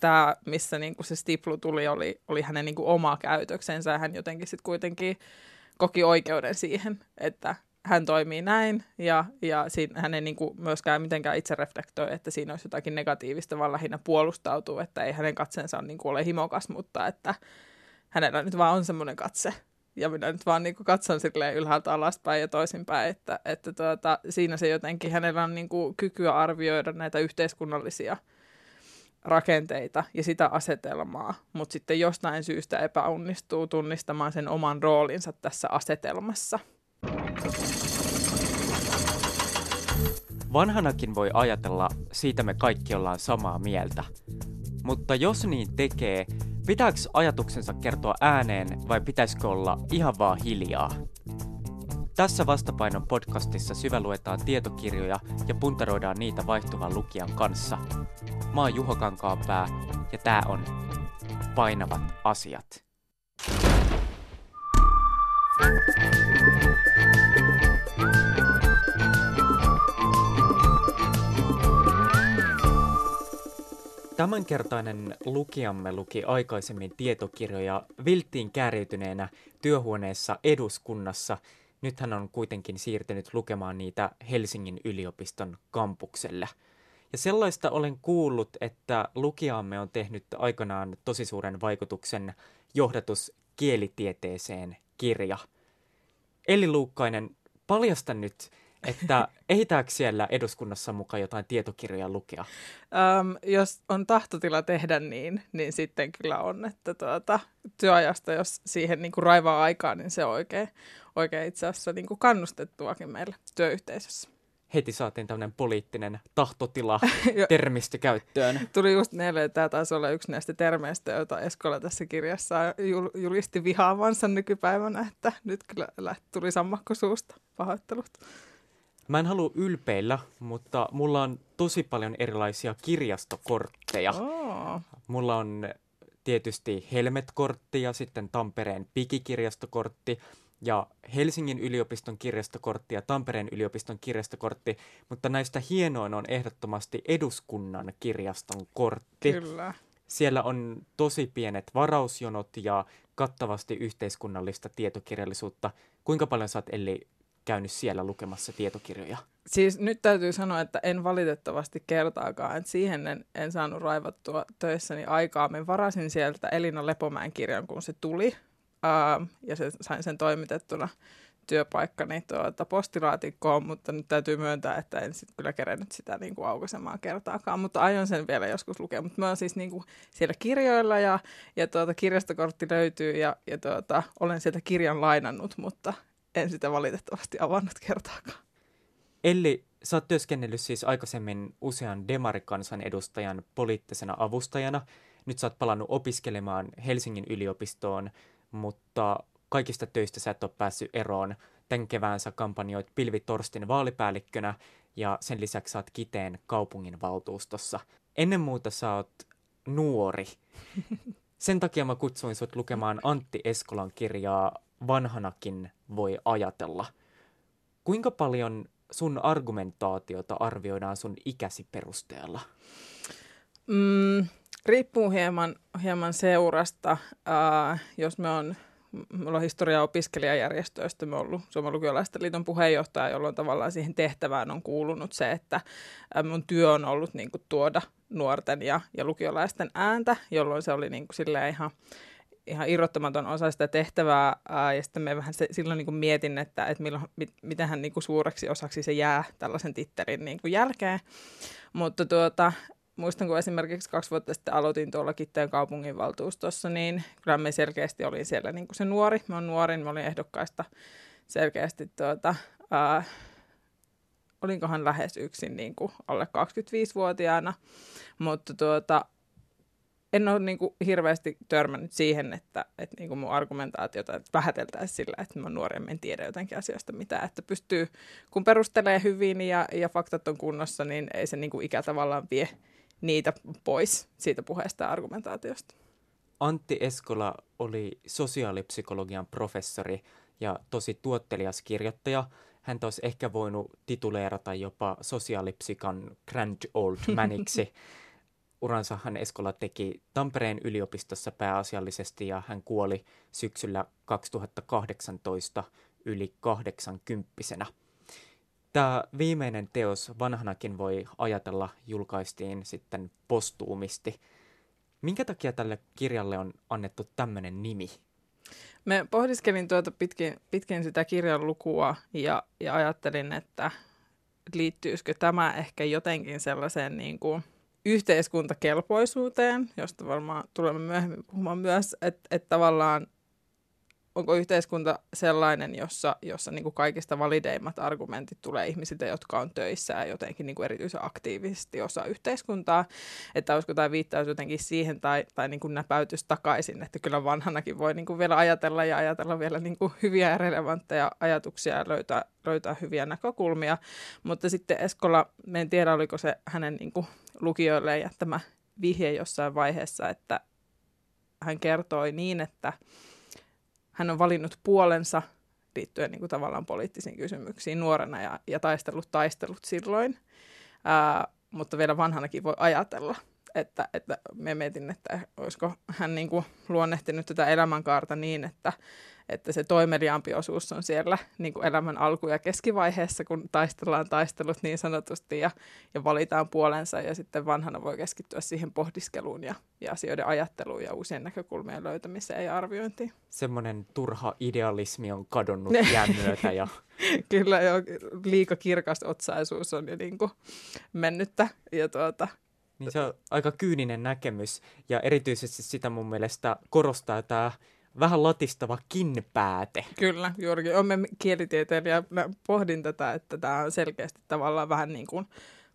tämä, missä niin kuin se stiplu tuli, oli, oli hänen niin kuin oma käytöksensä ja hän jotenkin sitten kuitenkin koki oikeuden siihen, että hän toimii näin ja, ja siinä, hän ei niin kuin myöskään mitenkään itse reflektoi, että siinä olisi jotakin negatiivista, vaan lähinnä puolustautuu, että ei hänen katseensa niin kuin ole himokas, mutta että hänellä nyt vaan on semmoinen katse. Ja minä nyt vaan niin kuin katson silleen ylhäältä alaspäin ja toisinpäin, että, että tuota, siinä se jotenkin, hänellä on niin kuin kykyä arvioida näitä yhteiskunnallisia rakenteita ja sitä asetelmaa, mutta sitten jostain syystä epäonnistuu tunnistamaan sen oman roolinsa tässä asetelmassa. Vanhanakin voi ajatella, siitä me kaikki ollaan samaa mieltä. Mutta jos niin tekee, pitääkö ajatuksensa kertoa ääneen vai pitäisikö olla ihan vaan hiljaa? Tässä Vastapainon podcastissa syväluetaan tietokirjoja ja puntaroidaan niitä vaihtuvan lukijan kanssa. Mä oon Juho Kankaanpää ja tää on Painavat asiat. Tämänkertainen lukijamme luki aikaisemmin tietokirjoja vilttiin kääriytyneenä työhuoneessa eduskunnassa. Nyt hän on kuitenkin siirtynyt lukemaan niitä Helsingin yliopiston kampukselle. Ja sellaista olen kuullut, että lukijamme on tehnyt aikanaan tosi suuren vaikutuksen johdatus kielitieteeseen kirja. Eli Luukkainen, paljasta nyt, että ehitääkö siellä eduskunnassa mukaan jotain tietokirjoja lukea? Um, jos on tahtotila tehdä niin, niin sitten kyllä on, että tuota, työajasta, jos siihen niin kuin raivaa aikaa, niin se on oikein, oikein itse asiassa niin kuin kannustettuakin meillä työyhteisössä heti saatiin tämmöinen poliittinen tahtotila termistö käyttöön. Tuli just mieleen, että tämä taisi olla yksi näistä termeistä, joita Eskola tässä kirjassa julisti vihaavansa nykypäivänä, että nyt kyllä tuli sammakko suusta. Pahoittelut. Mä en halua ylpeillä, mutta mulla on tosi paljon erilaisia kirjastokortteja. Oh. Mulla on tietysti Helmet-kortti ja sitten Tampereen pikikirjastokortti ja Helsingin yliopiston kirjastokortti ja Tampereen yliopiston kirjastokortti, mutta näistä hienoin on ehdottomasti eduskunnan kirjaston kortti. Kyllä. Siellä on tosi pienet varausjonot ja kattavasti yhteiskunnallista tietokirjallisuutta. Kuinka paljon oot Elli käynyt siellä lukemassa tietokirjoja? Siis nyt täytyy sanoa, että en valitettavasti kertaakaan, että siihen en, en saanut raivattua töissäni aikaa. Me varasin sieltä Elina Lepomäen kirjan, kun se tuli, ää, ja se, sain sen toimitettuna työpaikkani tuota postilaatikkoon, mutta nyt täytyy myöntää, että en sitten kyllä kerennyt sitä niin kuin aukaisemaan kertaakaan, mutta aion sen vielä joskus lukea. Mutta mä oon siis niin kuin siellä kirjoilla ja, ja tuota, kirjastokortti löytyy ja, ja tuota, olen sieltä kirjan lainannut, mutta en sitä valitettavasti avannut kertaakaan. Elli, sä oot työskennellyt siis aikaisemmin usean demarikansan edustajan poliittisena avustajana. Nyt sä oot palannut opiskelemaan Helsingin yliopistoon, mutta kaikista töistä sä et ole päässyt eroon. Tän kevään sä kampanjoit Pilvi Torstin vaalipäällikkönä ja sen lisäksi sä oot Kiteen kaupungin valtuustossa. Ennen muuta sä oot nuori. Sen takia mä kutsuin sut lukemaan Antti Eskolan kirjaa Vanhanakin voi ajatella. Kuinka paljon sun argumentaatiota arvioidaan sun ikäsi perusteella? Mm, riippuu hieman, hieman seurasta. Uh, jos me on, mulla on historia opiskelijajärjestöistä, me ollut Suomen lukiolaisten liiton puheenjohtaja, jolloin tavallaan siihen tehtävään on kuulunut se, että mun työ on ollut niin kuin, tuoda nuorten ja, ja lukiolaisten ääntä, jolloin se oli niin kuin, ihan ihan irrottamaton osa sitä tehtävää, ää, ja sitten me vähän se, silloin niin kuin mietin, että, että milloin, mit, mitenhän niin kuin suureksi osaksi se jää tällaisen tittelin niin kuin jälkeen. Mutta tuota, muistan, kun esimerkiksi kaksi vuotta sitten aloitin tuolla Kitteen kaupunginvaltuustossa, niin kyllä me selkeästi olin siellä niin kuin se nuori. Mä olen nuorin, mä olin ehdokkaista selkeästi tuota, ää, olinkohan lähes yksin niin kuin alle 25-vuotiaana, mutta tuota, en ole niin kuin hirveästi törmännyt siihen, että, että niin kuin mun argumentaatiota vähäteltäisiin sillä, että mä nuoremmin en tiedä jotenkin asioista mitään. Että pystyy, kun perustelee hyvin ja, ja faktat on kunnossa, niin ei se niin kuin ikä tavallaan vie niitä pois siitä puheesta ja argumentaatiosta. Antti Eskola oli sosiaalipsykologian professori ja tosi tuottelias kirjoittaja. Hän olisi ehkä voinut tituleerata jopa sosiaalipsykan grand old maniksi. uransahan Eskola teki Tampereen yliopistossa pääasiallisesti ja hän kuoli syksyllä 2018 yli 80 Tämä viimeinen teos vanhanakin voi ajatella julkaistiin sitten postuumisti. Minkä takia tälle kirjalle on annettu tämmöinen nimi? Me pohdiskelin tuota pitkin, pitkin sitä kirjan lukua ja, ja ajattelin, että liittyisikö tämä ehkä jotenkin sellaiseen niin kuin yhteiskuntakelpoisuuteen, josta varmaan tulemme myöhemmin puhumaan myös, että, että tavallaan onko yhteiskunta sellainen, jossa, jossa niin kuin kaikista valideimmat argumentit tulee ihmisiltä, jotka on töissä ja jotenkin niin kuin erityisen aktiivisesti osa yhteiskuntaa, että olisiko tämä viittaus jotenkin siihen tai, tai niin kuin näpäytys takaisin, että kyllä vanhanakin voi niin kuin vielä ajatella ja ajatella vielä niin kuin hyviä ja relevantteja ajatuksia ja löytää, löytää hyviä näkökulmia, mutta sitten Eskola, en tiedä oliko se hänen niin kuin lukijoille jättämä vihje jossain vaiheessa, että hän kertoi niin, että hän on valinnut puolensa liittyen niin kuin tavallaan poliittisiin kysymyksiin nuorena ja, ja taistellut taistelut silloin. Ää, mutta vielä vanhanakin voi ajatella, että, että me mietin, että olisiko hän niin kuin luonnehtinut tätä elämänkaarta niin, että, että se toimeliaampi osuus on siellä niin kuin elämän alku- ja keskivaiheessa, kun taistellaan taistelut niin sanotusti ja, ja valitaan puolensa ja sitten vanhana voi keskittyä siihen pohdiskeluun ja, ja asioiden ajatteluun ja uusien näkökulmien löytämiseen ja arviointiin. Semmoinen turha idealismi on kadonnut jään myötä. Ja... Kyllä jo liika kirkas otsaisuus on jo niin kuin mennyttä ja tuota, niin se on aika kyyninen näkemys ja erityisesti sitä mun mielestä korostaa tämä vähän latistava kinpääte. Kyllä, juurikin. Olemme kielitieteilijä. Mä pohdin tätä, että tämä on selkeästi tavallaan vähän niin kuin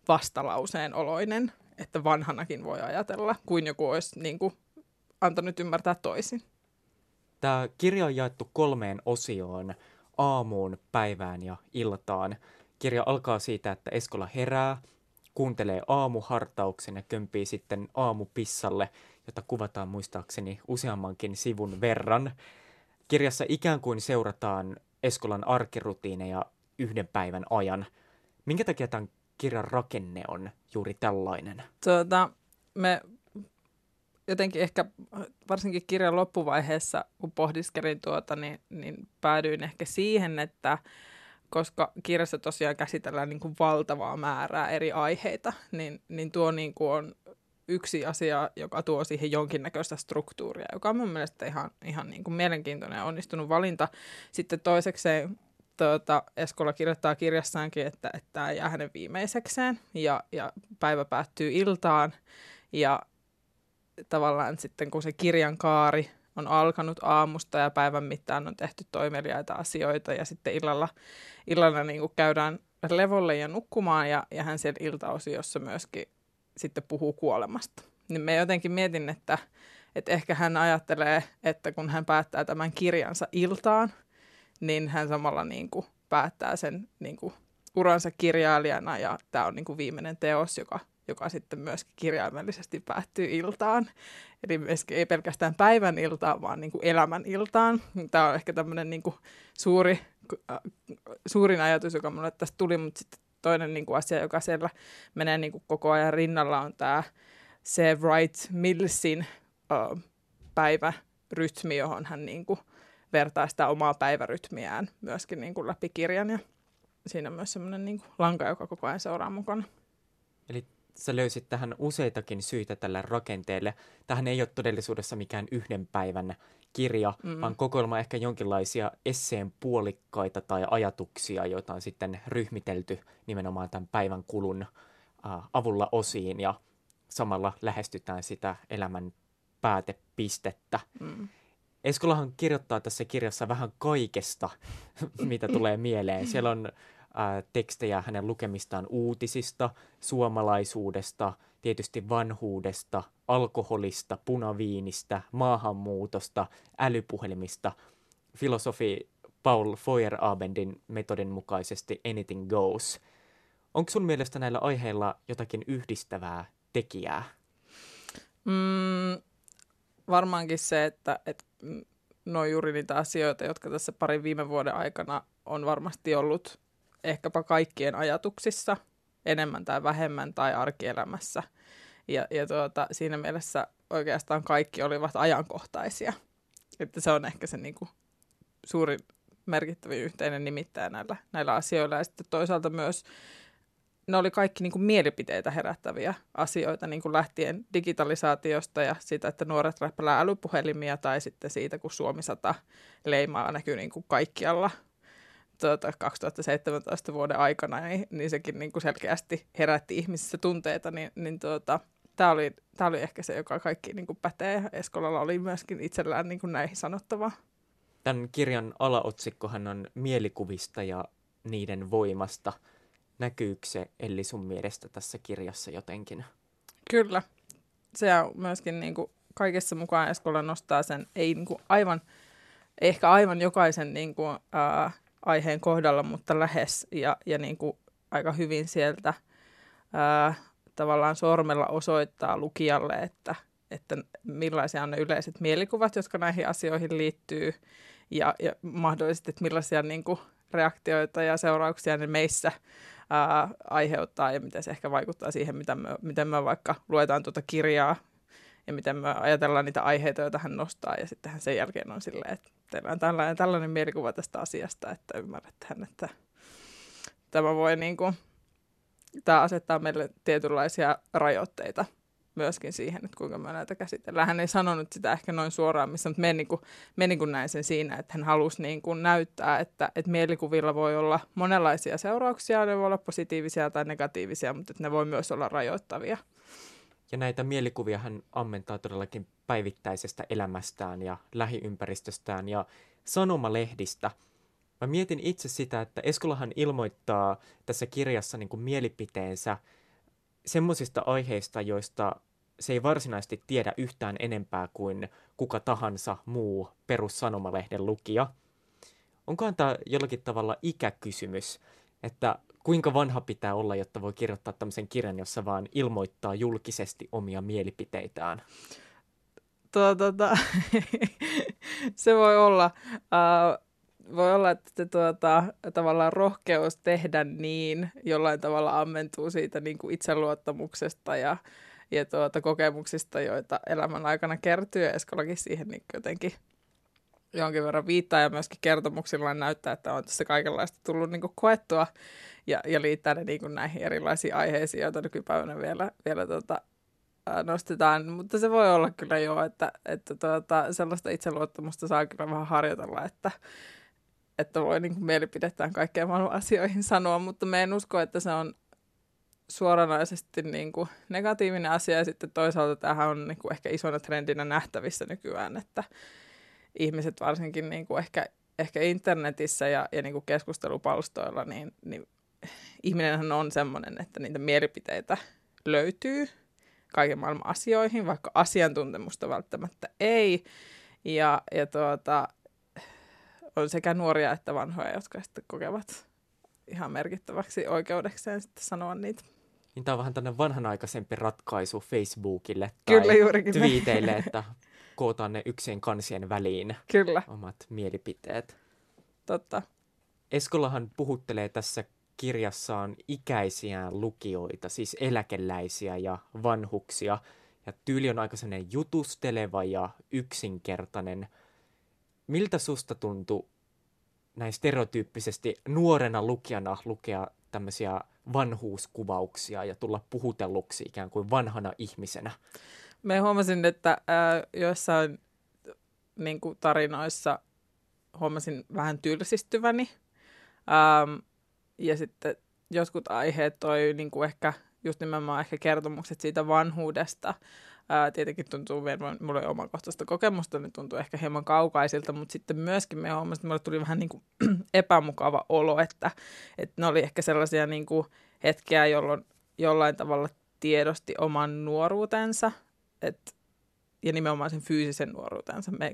vastalauseen oloinen, että vanhanakin voi ajatella, kuin joku olisi niin kuin antanut ymmärtää toisin. Tämä kirja on jaettu kolmeen osioon, aamuun, päivään ja iltaan. Kirja alkaa siitä, että Eskola herää, kuuntelee aamuhartauksen ja kömpii sitten aamupissalle – jota kuvataan muistaakseni useammankin sivun verran. Kirjassa ikään kuin seurataan Eskolan arkirutiineja yhden päivän ajan. Minkä takia tämän kirjan rakenne on juuri tällainen? Tuota, me jotenkin ehkä varsinkin kirjan loppuvaiheessa, kun pohdiskelin tuota, niin, niin päädyin ehkä siihen, että koska kirjassa tosiaan käsitellään niin kuin valtavaa määrää eri aiheita, niin, niin tuo niin kuin on yksi asia, joka tuo siihen jonkinnäköistä struktuuria, joka on mun mielestä ihan, ihan niin kuin mielenkiintoinen ja onnistunut valinta. Sitten toisekseen tuota, Eskola kirjoittaa kirjassaankin, että, tämä jää hänen viimeisekseen ja, ja päivä päättyy iltaan. Ja tavallaan sitten kun se kirjan kaari on alkanut aamusta ja päivän mittaan on tehty toimeliaita asioita ja sitten illalla, illalla niin kuin käydään levolle ja nukkumaan ja, ja hän siellä iltaosiossa myöskin sitten puhuu kuolemasta. Niin me jotenkin mietin, että, että ehkä hän ajattelee, että kun hän päättää tämän kirjansa iltaan, niin hän samalla niin kuin päättää sen niin kuin uransa kirjailijana ja tämä on niin kuin viimeinen teos, joka, joka sitten myöskin kirjaimellisesti päättyy iltaan. Eli myöskin ei pelkästään päivän iltaan, vaan niin kuin elämän iltaan. Tämä on ehkä tämmöinen niin kuin suuri, äh, suurin ajatus, joka minulle tästä tuli, mutta sitten toinen niin kuin asia, joka siellä menee niin kuin koko ajan rinnalla, on tämä se Wright Millsin uh, päivärytmi, johon hän niin kuin vertaa sitä omaa päivärytmiään myöskin niin kuin läpi kirjan. Ja siinä on myös semmoinen niin lanka, joka koko ajan seuraa mukana. Eli sä löysit tähän useitakin syitä tälle rakenteelle. Tähän ei ole todellisuudessa mikään yhden päivän kirja, mm. vaan kokoelma ehkä jonkinlaisia esseen puolikkaita tai ajatuksia, joita on sitten ryhmitelty nimenomaan tämän päivän kulun äh, avulla osiin ja samalla lähestytään sitä elämän päätepistettä. Mm. Eskolahan kirjoittaa tässä kirjassa vähän kaikesta, mitä tulee mieleen. Siellä on tekstejä hänen lukemistaan uutisista, suomalaisuudesta, tietysti vanhuudesta, alkoholista, punaviinistä, maahanmuutosta, älypuhelimista. Filosofi Paul Feuerabendin metodin mukaisesti anything goes. Onko sun mielestä näillä aiheilla jotakin yhdistävää tekijää? Mm, varmaankin se, että, että ne on juuri niitä asioita, jotka tässä parin viime vuoden aikana on varmasti ollut ehkäpä kaikkien ajatuksissa enemmän tai vähemmän tai arkielämässä. Ja, ja tuota, siinä mielessä oikeastaan kaikki olivat ajankohtaisia. Että se on ehkä se niin kuin, suurin merkittävin yhteinen nimittäjä näillä, näillä asioilla. Ja sitten toisaalta myös ne oli kaikki niin kuin mielipiteitä herättäviä asioita, niin kuin lähtien digitalisaatiosta ja siitä, että nuoret räppälää älypuhelimia, tai sitten siitä, kun Suomi 100 leimaa näkyy niin kuin kaikkialla tuota, 2017 vuoden aikana, niin, niin sekin niin kuin selkeästi herätti ihmisissä tunteita, niin, niin tuota, tämä oli, oli ehkä se, joka kaikki niin kuin pätee. Eskolalla oli myöskin itsellään niin kuin näihin sanottavaa. Tämän kirjan alaotsikkohan on mielikuvista ja niiden voimasta. Näkyykö se Elli sun mielestä tässä kirjassa jotenkin? Kyllä. Se on myöskin niin kuin kaikessa mukaan Eskola nostaa sen, ei niin kuin aivan, ehkä aivan jokaisen niin kuin, ää, aiheen kohdalla, mutta lähes ja, ja niin kuin aika hyvin sieltä ää, tavallaan sormella osoittaa lukijalle, että, että millaisia on ne yleiset mielikuvat, jotka näihin asioihin liittyy ja, ja mahdollisesti, että millaisia niin kuin, reaktioita ja seurauksia ne meissä ää, aiheuttaa ja miten se ehkä vaikuttaa siihen, miten me, miten me vaikka luetaan tuota kirjaa ja miten me ajatellaan niitä aiheita, joita hän nostaa ja sitten hän sen jälkeen on silleen, että teillä on tällainen, tällainen mielikuva tästä asiasta, että ymmärrätte että tämä voi niin kuin, tämä asettaa meille tietynlaisia rajoitteita myöskin siihen, että kuinka me näitä käsitellään. Hän ei sanonut sitä ehkä noin suoraan, missä, mutta me niin kuin, me niin kuin näin sen siinä, että hän halusi niin kuin näyttää, että, että mielikuvilla voi olla monenlaisia seurauksia, ne voi olla positiivisia tai negatiivisia, mutta että ne voi myös olla rajoittavia. Ja näitä mielikuvia hän ammentaa todellakin päivittäisestä elämästään ja lähiympäristöstään ja sanomalehdistä. Mä mietin itse sitä, että Eskolahan ilmoittaa tässä kirjassa niin kuin mielipiteensä semmoisista aiheista, joista se ei varsinaisesti tiedä yhtään enempää kuin kuka tahansa muu perussanomalehden lukija. Onkohan tämä jollakin tavalla ikäkysymys, että kuinka vanha pitää olla, jotta voi kirjoittaa tämmöisen kirjan, jossa vaan ilmoittaa julkisesti omia mielipiteitään? Tuota, se voi olla. Uh, voi olla, että tuota, tavallaan rohkeus tehdä niin jollain tavalla ammentuu siitä niin kuin itseluottamuksesta ja, ja tuota, kokemuksista, joita elämän aikana kertyy. Ja siihen niin jotenkin jonkin verran viittaa ja myöskin kertomuksilla näyttää, että on tässä kaikenlaista tullut niin kuin koettua ja, ja liittää ne niin kuin näihin erilaisiin aiheisiin, joita nykypäivänä vielä, vielä tuota, nostetaan, mutta se voi olla kyllä jo, että, että tuota, sellaista itseluottamusta saa kyllä vähän harjoitella, että, että voi niin kuin mielipidettään kaikkeen maailman asioihin sanoa, mutta me en usko, että se on suoranaisesti niin kuin negatiivinen asia. Ja sitten toisaalta tähän on niin kuin ehkä isona trendinä nähtävissä nykyään, että ihmiset varsinkin niin kuin ehkä, ehkä internetissä ja, ja niin kuin keskustelupalstoilla, niin, niin ihminenhän on semmoinen, että niitä mielipiteitä löytyy kaiken maailman asioihin, vaikka asiantuntemusta välttämättä ei. Ja, ja tuota, on sekä nuoria että vanhoja, jotka sitten kokevat ihan merkittäväksi oikeudekseen sitten sanoa niitä. Niin tämä on vähän tämmöinen vanhanaikaisempi ratkaisu Facebookille tai Kyllä, twiiteille, että kootaan ne yksien kansien väliin Kyllä. omat mielipiteet. Totta. Eskolahan puhuttelee tässä kirjassaan ikäisiään lukijoita, siis eläkeläisiä ja vanhuksia. Ja tyyli on aika sellainen jutusteleva ja yksinkertainen. Miltä susta tuntui näin stereotyyppisesti nuorena lukijana lukea tämmöisiä vanhuuskuvauksia ja tulla puhutelluksi ikään kuin vanhana ihmisenä? Me huomasin, että äh, joissain niin kuin tarinoissa huomasin vähän tylsistyväni. Ähm, ja sitten jotkut aiheet toi niin kuin ehkä just nimenomaan ehkä kertomukset siitä vanhuudesta. Ää, tietenkin tuntuu, mulla oli omakohtaista kokemusta, niin tuntuu ehkä hieman kaukaisilta, mutta sitten myöskin me huomasin, että mulle tuli vähän niin kuin epämukava olo, että, että ne oli ehkä sellaisia niin kuin hetkiä, jolloin jollain tavalla tiedosti oman nuoruutensa, että, ja nimenomaan sen fyysisen nuoruutensa. Me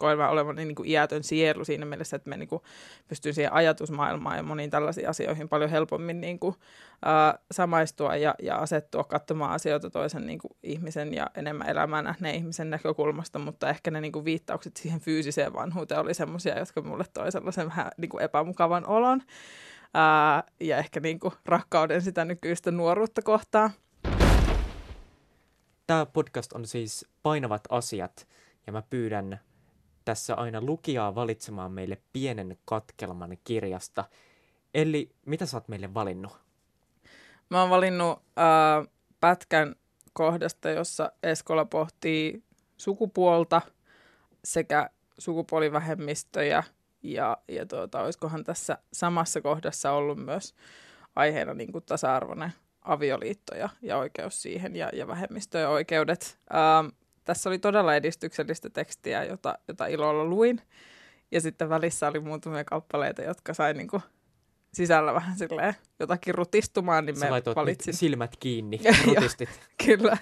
koen vaan olevan niin kuin iätön sielu siinä mielessä, että me niin kuin pystyn siihen ajatusmaailmaan ja moniin tällaisiin asioihin paljon helpommin niin kuin, ää, samaistua ja, ja asettua katsomaan asioita toisen niin kuin ihmisen ja enemmän elämää nähneen ihmisen näkökulmasta, mutta ehkä ne niin kuin viittaukset siihen fyysiseen vanhuuteen oli semmoisia, jotka mulle toi sellaisen vähän niin kuin epämukavan olon ää, ja ehkä niin kuin rakkauden sitä nykyistä nuoruutta kohtaan. Tämä podcast on siis Painavat asiat, ja mä pyydän tässä aina lukijaa valitsemaan meille pienen katkelman kirjasta. Eli mitä sä oot meille valinnut? Mä oon valinnut äh, pätkän kohdasta, jossa Eskola pohtii sukupuolta sekä sukupuolivähemmistöjä ja, ja tuota, olisikohan tässä samassa kohdassa ollut myös aiheena niin kuin tasa-arvoinen avioliitto ja, ja oikeus siihen ja, ja vähemmistöjen oikeudet. Ähm, tässä oli todella edistyksellistä tekstiä, jota, jota ilolla luin. Ja sitten välissä oli muutamia kappaleita, jotka sai niin kuin sisällä vähän silleen jotakin rutistumaan, niin Sä me valitsin... silmät kiinni, rutistit. Kyllä.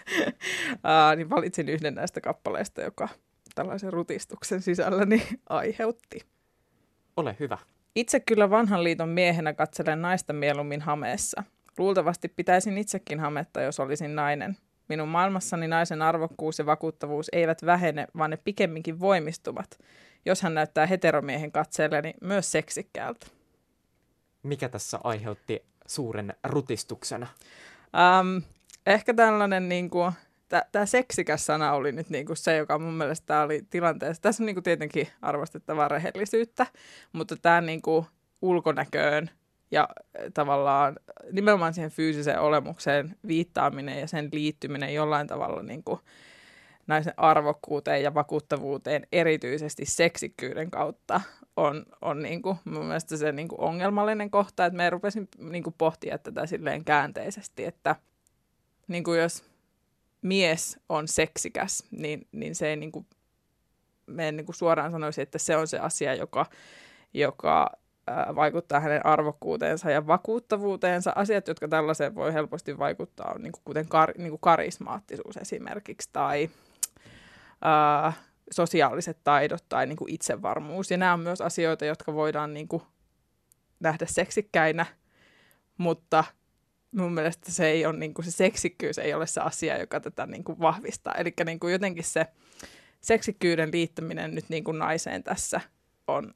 Uh, niin valitsin yhden näistä kappaleista, joka tällaisen rutistuksen sisälläni aiheutti. Ole hyvä. Itse kyllä vanhan liiton miehenä katselen naista mieluummin hameessa. Luultavasti pitäisin itsekin hametta, jos olisin nainen. Minun maailmassani naisen arvokkuus ja vakuuttavuus eivät vähene, vaan ne pikemminkin voimistuvat, jos hän näyttää heteromiehen katseelleni myös seksikkäältä. Mikä tässä aiheutti suuren rutistuksen? Um, ehkä tällainen niin kuin, tämä seksikäs sana oli nyt niinku se, joka mun mielestä oli tilanteessa. Tässä on niinku tietenkin arvostettavaa rehellisyyttä, mutta tämä niinku ulkonäköön ja tavallaan nimenomaan siihen fyysiseen olemukseen viittaaminen ja sen liittyminen jollain tavalla niinku naisen arvokkuuteen ja vakuuttavuuteen erityisesti seksikkyyden kautta on, on niinku, mun mielestä se niinku ongelmallinen kohta, että me rupesin niinku pohtia tätä silleen käänteisesti, että niinku jos mies on seksikäs, niin, niin se ei niin kuin, me en niin kuin suoraan sanoisi, että se on se asia, joka, joka vaikuttaa hänen arvokkuuteensa ja vakuuttavuuteensa. Asiat, jotka tällaiseen voi helposti vaikuttaa, on niin kuin, kuten kar, niin kuin karismaattisuus esimerkiksi tai ää, sosiaaliset taidot tai niin kuin itsevarmuus. Ja nämä on myös asioita, jotka voidaan niin kuin, nähdä seksikkäinä, mutta mun mielestä se ei ole, niin kuin se seksikkyys ei ole se asia, joka tätä niin kuin vahvistaa. Eli niin kuin jotenkin se seksikkyyden liittäminen nyt niin kuin naiseen tässä on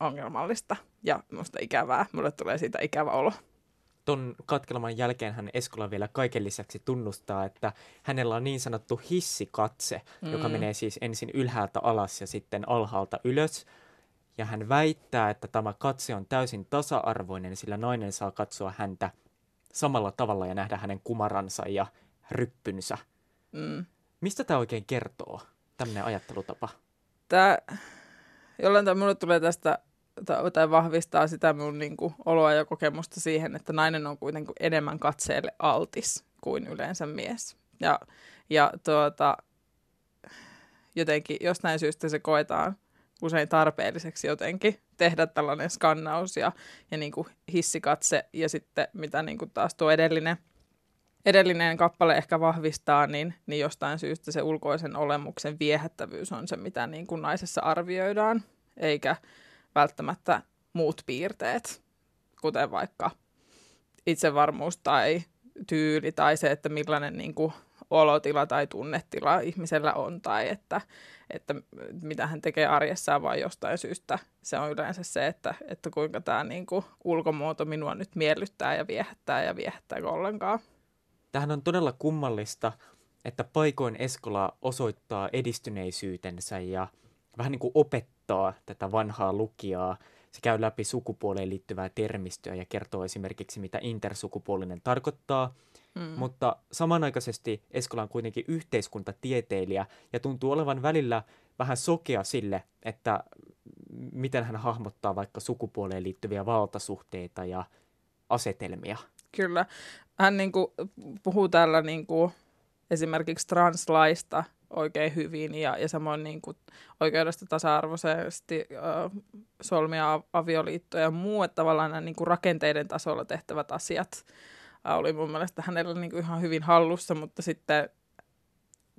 ongelmallista ja musta ikävää. Mulle tulee siitä ikävä olo. Ton katkelman jälkeen hän Eskola vielä kaiken lisäksi tunnustaa, että hänellä on niin sanottu hissikatse, mm. joka menee siis ensin ylhäältä alas ja sitten alhaalta ylös. Ja hän väittää, että tämä katse on täysin tasa-arvoinen, sillä nainen saa katsoa häntä – samalla tavalla ja nähdä hänen kumaransa ja ryppynsä. Mm. Mistä tämä oikein kertoo, tämmöinen ajattelutapa? Tämä, jollain tavalla mulle tulee tästä tai vahvistaa sitä mun niin kuin, oloa ja kokemusta siihen, että nainen on kuitenkin enemmän katseelle altis kuin yleensä mies. Ja, ja tuota, jotenkin jostain syystä se koetaan usein tarpeelliseksi jotenkin tehdä tällainen skannaus ja, ja niin kuin hissikatse ja sitten mitä niin kuin taas tuo edellinen, edellinen kappale ehkä vahvistaa, niin, niin jostain syystä se ulkoisen olemuksen viehättävyys on se, mitä niin kuin naisessa arvioidaan, eikä välttämättä muut piirteet, kuten vaikka itsevarmuus tai tyyli tai se, että millainen niin kuin olotila tai tunnetila ihmisellä on tai että, että mitä hän tekee arjessaan vai jostain syystä. Se on yleensä se, että, että kuinka tämä niin kuin ulkomuoto minua nyt miellyttää ja viehättää ja viehättääkö ollenkaan. Tähän on todella kummallista, että paikoin Eskola osoittaa edistyneisyytensä ja vähän niin kuin opettaa tätä vanhaa lukijaa. Se käy läpi sukupuoleen liittyvää termistöä ja kertoo esimerkiksi, mitä intersukupuolinen tarkoittaa – Mm. Mutta samanaikaisesti Eskola on kuitenkin yhteiskuntatieteilijä ja tuntuu olevan välillä vähän sokea sille, että miten hän hahmottaa vaikka sukupuoleen liittyviä valtasuhteita ja asetelmia. Kyllä. Hän niin kuin, puhuu täällä niin kuin, esimerkiksi translaista oikein hyvin ja, ja samoin niin kuin, oikeudesta tasa-arvoisesti äh, solmia avioliittoja ja muu, että tavallaan nämä niin kuin, rakenteiden tasolla tehtävät asiat – oli mun mielestä hänellä niin kuin ihan hyvin hallussa, mutta sitten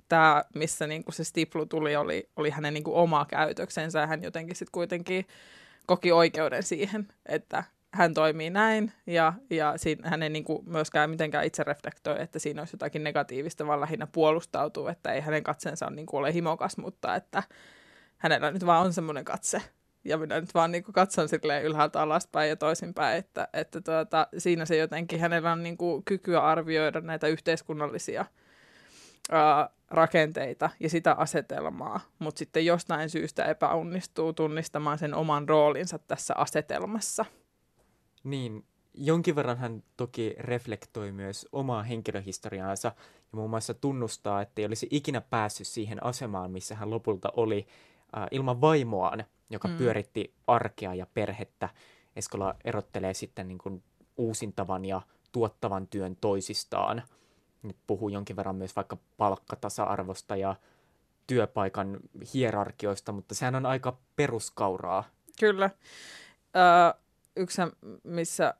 tämä, missä niin kuin se stiplu tuli, oli, oli hänen niin kuin oma käytöksensä ja hän jotenkin sitten kuitenkin koki oikeuden siihen, että hän toimii näin ja, ja siinä, hän ei niin kuin myöskään mitenkään itse reflektoi, että siinä olisi jotakin negatiivista, vaan lähinnä puolustautuu, että ei hänen katsensa niin kuin ole himokas, mutta että hänellä nyt vaan on semmoinen katse ja minä nyt vaan niin kuin katson silleen ylhäältä alaspäin ja toisinpäin, että, että tuota, siinä se jotenkin hänellä on niin kuin kykyä arvioida näitä yhteiskunnallisia ää, rakenteita ja sitä asetelmaa, mutta sitten jostain syystä epäonnistuu tunnistamaan sen oman roolinsa tässä asetelmassa. Niin, jonkin verran hän toki reflektoi myös omaa henkilöhistoriaansa ja muun muassa tunnustaa, että ei olisi ikinä päässyt siihen asemaan, missä hän lopulta oli äh, ilman vaimoaan, joka mm. pyöritti arkea ja perhettä. Eskola erottelee sitten niin kuin uusintavan ja tuottavan työn toisistaan. Nyt puhuu jonkin verran myös vaikka palkkatasa-arvosta ja työpaikan hierarkioista, mutta sehän on aika peruskauraa. Kyllä. Ö, yksi, missä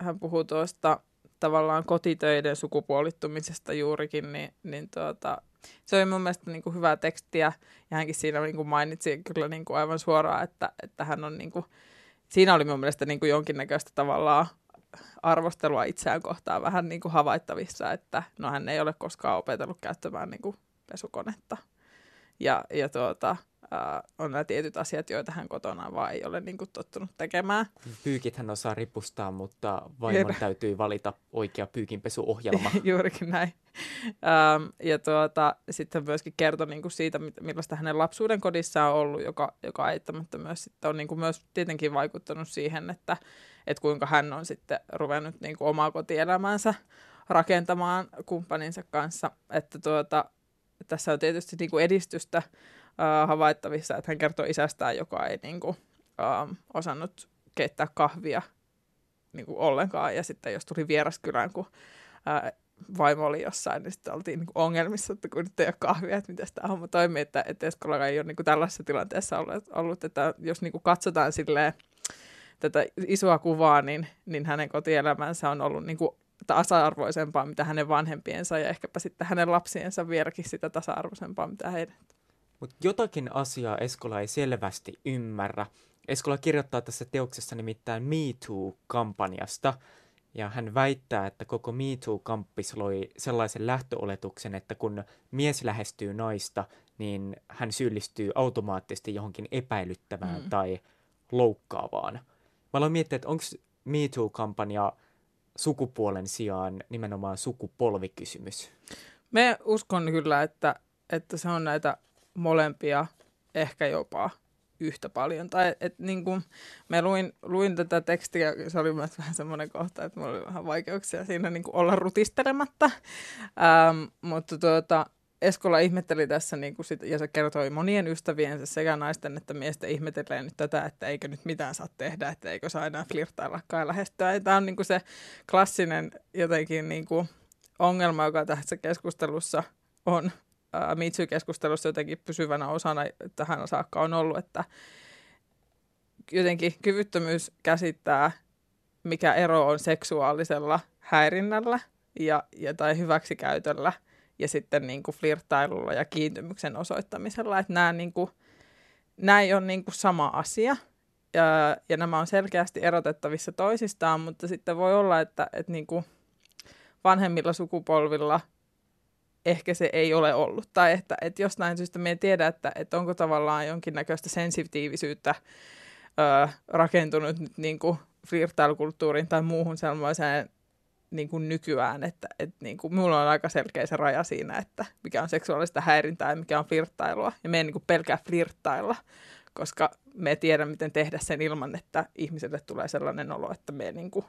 hän puhuu tuosta tavallaan kotitöiden sukupuolittumisesta juurikin, niin, niin tuota, se oli mun mielestä niin kuin hyvää tekstiä, ja hänkin siinä niin kuin mainitsi kyllä niin kuin aivan suoraan, että, että hän on niin kuin, siinä oli mun mielestä niin kuin jonkinnäköistä tavallaan arvostelua itseään kohtaan vähän niin kuin havaittavissa, että no hän ei ole koskaan opetellut käyttämään niin kuin pesukonetta. Ja, ja tuota, äh, on nämä tietyt asiat, joita hän kotona vaan ei ole niin kuin, tottunut tekemään. Pyykit hän osaa ripustaa, mutta vaimon täytyy valita oikea pyykinpesuohjelma. Juurikin näin. Ähm, ja tuota, sitten myöskin kertoi niin kuin siitä, millaista hänen lapsuuden kodissa on ollut, joka, joka eittämättä myös, sitten on niin kuin myös tietenkin vaikuttanut siihen, että, että kuinka hän on sitten ruvennut niin kuin omaa kotielämäänsä rakentamaan kumppaninsa kanssa. Että tuota, tässä on tietysti niin kuin edistystä uh, havaittavissa, että hän kertoo isästään, joka ei niin kuin, uh, osannut keittää kahvia niin kuin ollenkaan. Ja sitten jos tuli vieraskylään, kun uh, vaimo oli jossain, niin sitten oltiin niin ongelmissa, että kun nyt ei ole kahvia, että miten tämä homma toimii, että, että Eskola ei ole niin kuin tällaisessa tilanteessa ollut, ollut että jos niin kuin katsotaan silleen, tätä isoa kuvaa, niin, niin hänen kotielämänsä on ollut niin kuin tasa-arvoisempaa, mitä hänen vanhempiensa ja ehkäpä sitten hänen lapsiensa vieläkin sitä tasa-arvoisempaa, mitä heidän. Mutta jotakin asiaa Eskola ei selvästi ymmärrä. Eskola kirjoittaa tässä teoksessa nimittäin Me Too-kampanjasta, ja hän väittää, että koko Me Too-kamppis loi sellaisen lähtöoletuksen, että kun mies lähestyy naista, niin hän syyllistyy automaattisesti johonkin epäilyttävään mm. tai loukkaavaan. Mä aloin miettiä, että onko Me Too-kampanja sukupuolen sijaan nimenomaan sukupolvikysymys? Me uskon kyllä, että, että se on näitä molempia ehkä jopa yhtä paljon. Tai et, niin kuin, me luin, luin tätä tekstiä, se oli myös vähän semmoinen kohta, että mulla oli vähän vaikeuksia siinä niin kuin olla rutistelematta. Ähm, mutta tuota, Eskola ihmetteli tässä, niin kuin sit, ja se kertoi monien ystäviensä sekä naisten että miesten ihmettelee nyt tätä, että eikö nyt mitään saa tehdä, että eikö saa enää flirttaillakaan lähestyä. Tämä on niin kuin se klassinen jotenkin niin kuin ongelma, joka tässä keskustelussa on Mitsu-keskustelussa jotenkin pysyvänä osana tähän saakka on ollut, että jotenkin kyvyttömyys käsittää, mikä ero on seksuaalisella häirinnällä ja, ja tai hyväksikäytöllä ja sitten niin kuin flirttailulla ja kiintymyksen osoittamisella, että nämä, niin kuin, nämä ei ole niin kuin sama asia ja, ja nämä on selkeästi erotettavissa toisistaan, mutta sitten voi olla, että, että niin kuin vanhemmilla sukupolvilla – ehkä se ei ole ollut. Tai että, että jostain syystä me ei tiedä, että, että onko tavallaan jonkinnäköistä sensitiivisyyttä ö, rakentunut nyt niin kuin flirtailukulttuuriin tai muuhun sellaiseen niin kuin nykyään, että, että niin kuin, mulla on aika selkeä se raja siinä, että mikä on seksuaalista häirintää ja mikä on flirttailua. Ja me ei niin kuin pelkää flirttailla, koska me tiedä, miten tehdä sen ilman, että ihmiselle tulee sellainen olo, että me niin kuin,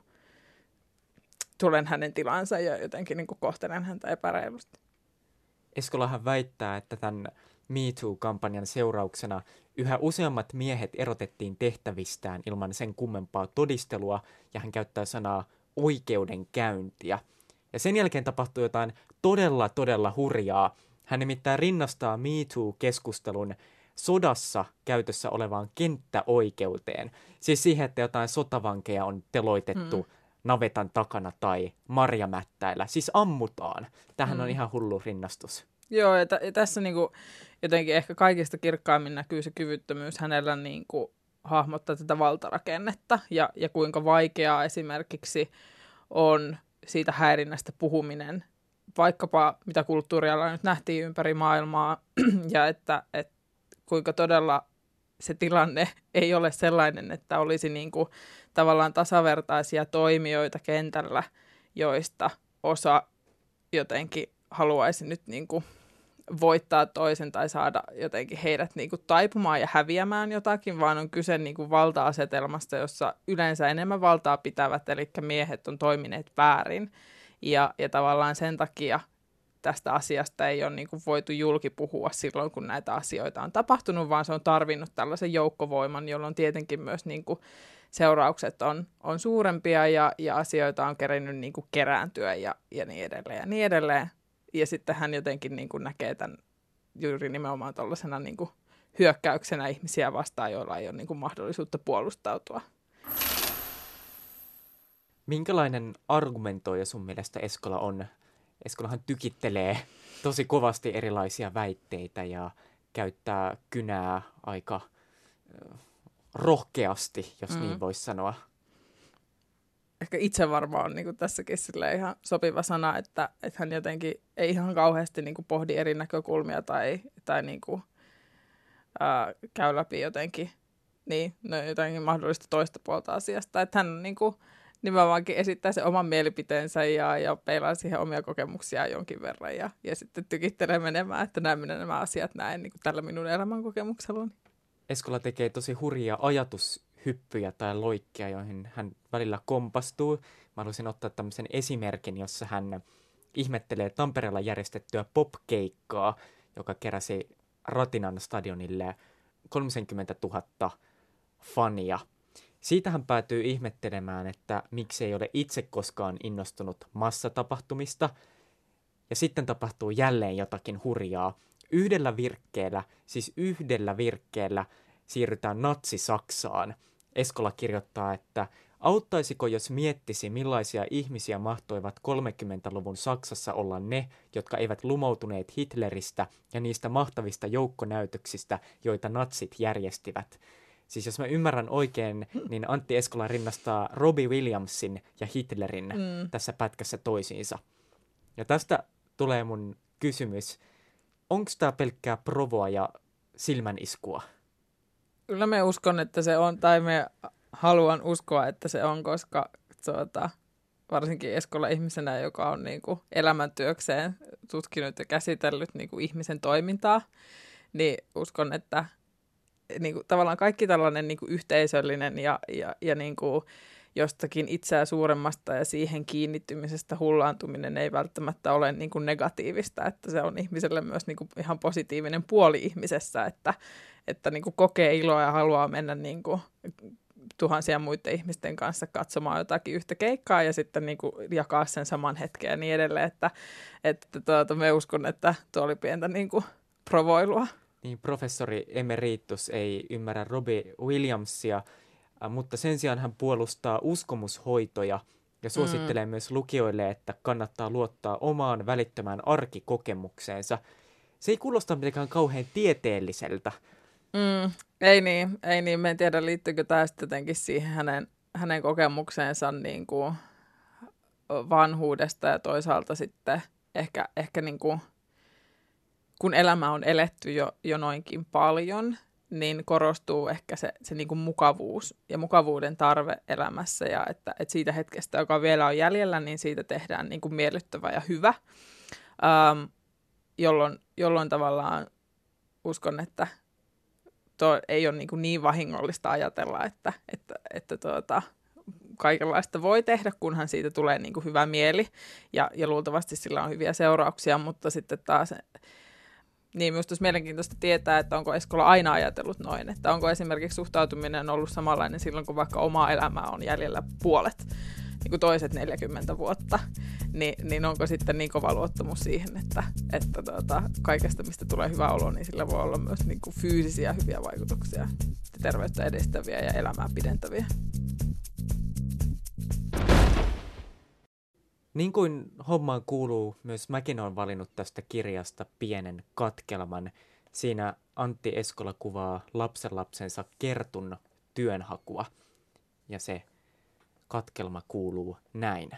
tulen hänen tilansa ja jotenkin niin kuin kohtelen häntä epäreilusti. Eskolahan väittää, että tämän MeToo-kampanjan seurauksena yhä useammat miehet erotettiin tehtävistään ilman sen kummempaa todistelua, ja hän käyttää sanaa oikeudenkäyntiä. Ja sen jälkeen tapahtui jotain todella, todella hurjaa. Hän nimittäin rinnastaa MeToo-keskustelun sodassa käytössä olevaan kenttäoikeuteen. Siis siihen, että jotain sotavankeja on teloitettu mm navetan takana tai marjamättäillä. Siis ammutaan. Tähän mm. on ihan hullu rinnastus. Joo, ja, t- ja tässä niinku, jotenkin ehkä kaikista kirkkaimmin näkyy se kyvyttömyys hänellä niinku, hahmottaa tätä valtarakennetta ja, ja kuinka vaikeaa esimerkiksi on siitä häirinnästä puhuminen, vaikkapa mitä kulttuurialla nyt nähtiin ympäri maailmaa, ja että, että kuinka todella se tilanne ei ole sellainen, että olisi niin kuin tavallaan tasavertaisia toimijoita kentällä, joista osa jotenkin haluaisi nyt niin kuin voittaa toisen tai saada jotenkin heidät niin kuin taipumaan ja häviämään jotakin, vaan on kyse niin kuin valta-asetelmasta, jossa yleensä enemmän valtaa pitävät, eli miehet on toimineet väärin. Ja, ja tavallaan sen takia tästä asiasta ei ole niin kuin voitu julki puhua silloin, kun näitä asioita on tapahtunut, vaan se on tarvinnut tällaisen joukkovoiman, jolloin tietenkin myös niin kuin seuraukset on, on suurempia ja, ja asioita on kerinyt niin kuin kerääntyä ja, ja niin edelleen ja niin edelleen. Ja sitten hän jotenkin niin kuin näkee tämän juuri nimenomaan tuollaisena niin kuin hyökkäyksenä ihmisiä vastaan, joilla ei ole niin kuin mahdollisuutta puolustautua. Minkälainen argumentoija sun mielestä Eskola on? Eskolahan tykittelee tosi kovasti erilaisia väitteitä ja käyttää kynää aika rohkeasti, jos niin mm. niin voisi sanoa ehkä itse varmaan on niin tässäkin ihan sopiva sana, että, että hän jotenkin ei ihan kauheasti niin kuin pohdi eri näkökulmia tai, tai niin kuin, ää, käy läpi jotenkin, niin, no jotenkin mahdollista toista puolta asiasta. Että hän niin kuin, nimenomaankin esittää sen oman mielipiteensä ja, ja peilaa siihen omia kokemuksia jonkin verran ja, ja sitten tykittelee menemään, että näin minä nämä asiat näen niin kuin tällä minun elämänkokemuksellani. Eskola tekee tosi hurjia ajatus hyppyjä tai loikkia, joihin hän välillä kompastuu. Mä haluaisin ottaa tämmöisen esimerkin, jossa hän ihmettelee Tampereella järjestettyä popkeikkaa, joka keräsi Ratinan stadionille 30 000 fania. Siitä hän päätyy ihmettelemään, että miksi ei ole itse koskaan innostunut massatapahtumista. Ja sitten tapahtuu jälleen jotakin hurjaa. Yhdellä virkkeellä, siis yhdellä virkkeellä, siirrytään natsi-Saksaan – Eskola kirjoittaa, että auttaisiko jos miettisi millaisia ihmisiä mahtoivat 30-luvun Saksassa olla ne, jotka eivät lumoutuneet Hitleristä ja niistä mahtavista joukkonäytöksistä, joita natsit järjestivät. Siis jos mä ymmärrän oikein, niin Antti Eskola rinnastaa Robbie Williamsin ja Hitlerin mm. tässä pätkässä toisiinsa. Ja tästä tulee mun kysymys, onko tämä pelkkää provoa ja silmäniskua? Kyllä me uskon, että se on, tai me haluan uskoa, että se on, koska tuota, varsinkin Eskola ihmisenä, joka on niin kuin elämäntyökseen tutkinut ja käsitellyt niin kuin ihmisen toimintaa, niin uskon, että niin kuin, tavallaan kaikki tällainen niin kuin yhteisöllinen ja, ja, ja niin kuin jostakin itseä suuremmasta ja siihen kiinnittymisestä hullaantuminen ei välttämättä ole niin kuin negatiivista, että se on ihmiselle myös niin kuin ihan positiivinen puoli ihmisessä, että, että niin kuin kokee iloa ja haluaa mennä niin kuin tuhansia muiden ihmisten kanssa katsomaan jotakin yhtä keikkaa ja sitten niin kuin jakaa sen saman hetken ja niin edelleen, että, että tuota, me uskon, että tuo oli pientä niin kuin provoilua. Niin, professori Emeritus ei ymmärrä Robbie Williamsia, mutta sen sijaan hän puolustaa uskomushoitoja ja suosittelee mm. myös lukijoille, että kannattaa luottaa omaan välittömään arkikokemukseensa. Se ei kuulosta mitenkään kauhean tieteelliseltä. Mm, ei niin, ei niin. Me en tiedä, liittyykö tämä sitten jotenkin siihen hänen, hänen kokemukseensa niin kuin vanhuudesta ja toisaalta sitten ehkä, ehkä niin kuin, kun elämä on eletty jo, jo noinkin paljon, niin korostuu ehkä se, se niin kuin mukavuus ja mukavuuden tarve elämässä ja että, että siitä hetkestä, joka vielä on jäljellä, niin siitä tehdään niin kuin miellyttävä ja hyvä, ähm, jolloin, jolloin tavallaan uskon, että tuo ei ole niin, kuin niin vahingollista ajatella, että, että, että tuota, kaikenlaista voi tehdä, kunhan siitä tulee niin kuin hyvä mieli ja, ja luultavasti sillä on hyviä seurauksia, mutta sitten taas niin minusta olisi mielenkiintoista tietää, että onko Eskola aina ajatellut noin, että onko esimerkiksi suhtautuminen ollut samanlainen silloin, kun vaikka omaa elämää on jäljellä puolet, niin kuin toiset 40 vuotta, niin, niin onko sitten niin kova luottamus siihen, että, että tuota, kaikesta, mistä tulee hyvä olo, niin sillä voi olla myös niin kuin fyysisiä hyviä vaikutuksia, terveyttä edistäviä ja elämää pidentäviä. Niin kuin hommaan kuuluu, myös mäkin olen valinnut tästä kirjasta pienen katkelman. Siinä Antti Eskola kuvaa lapsenlapsensa Kertun työnhakua. Ja se katkelma kuuluu näin.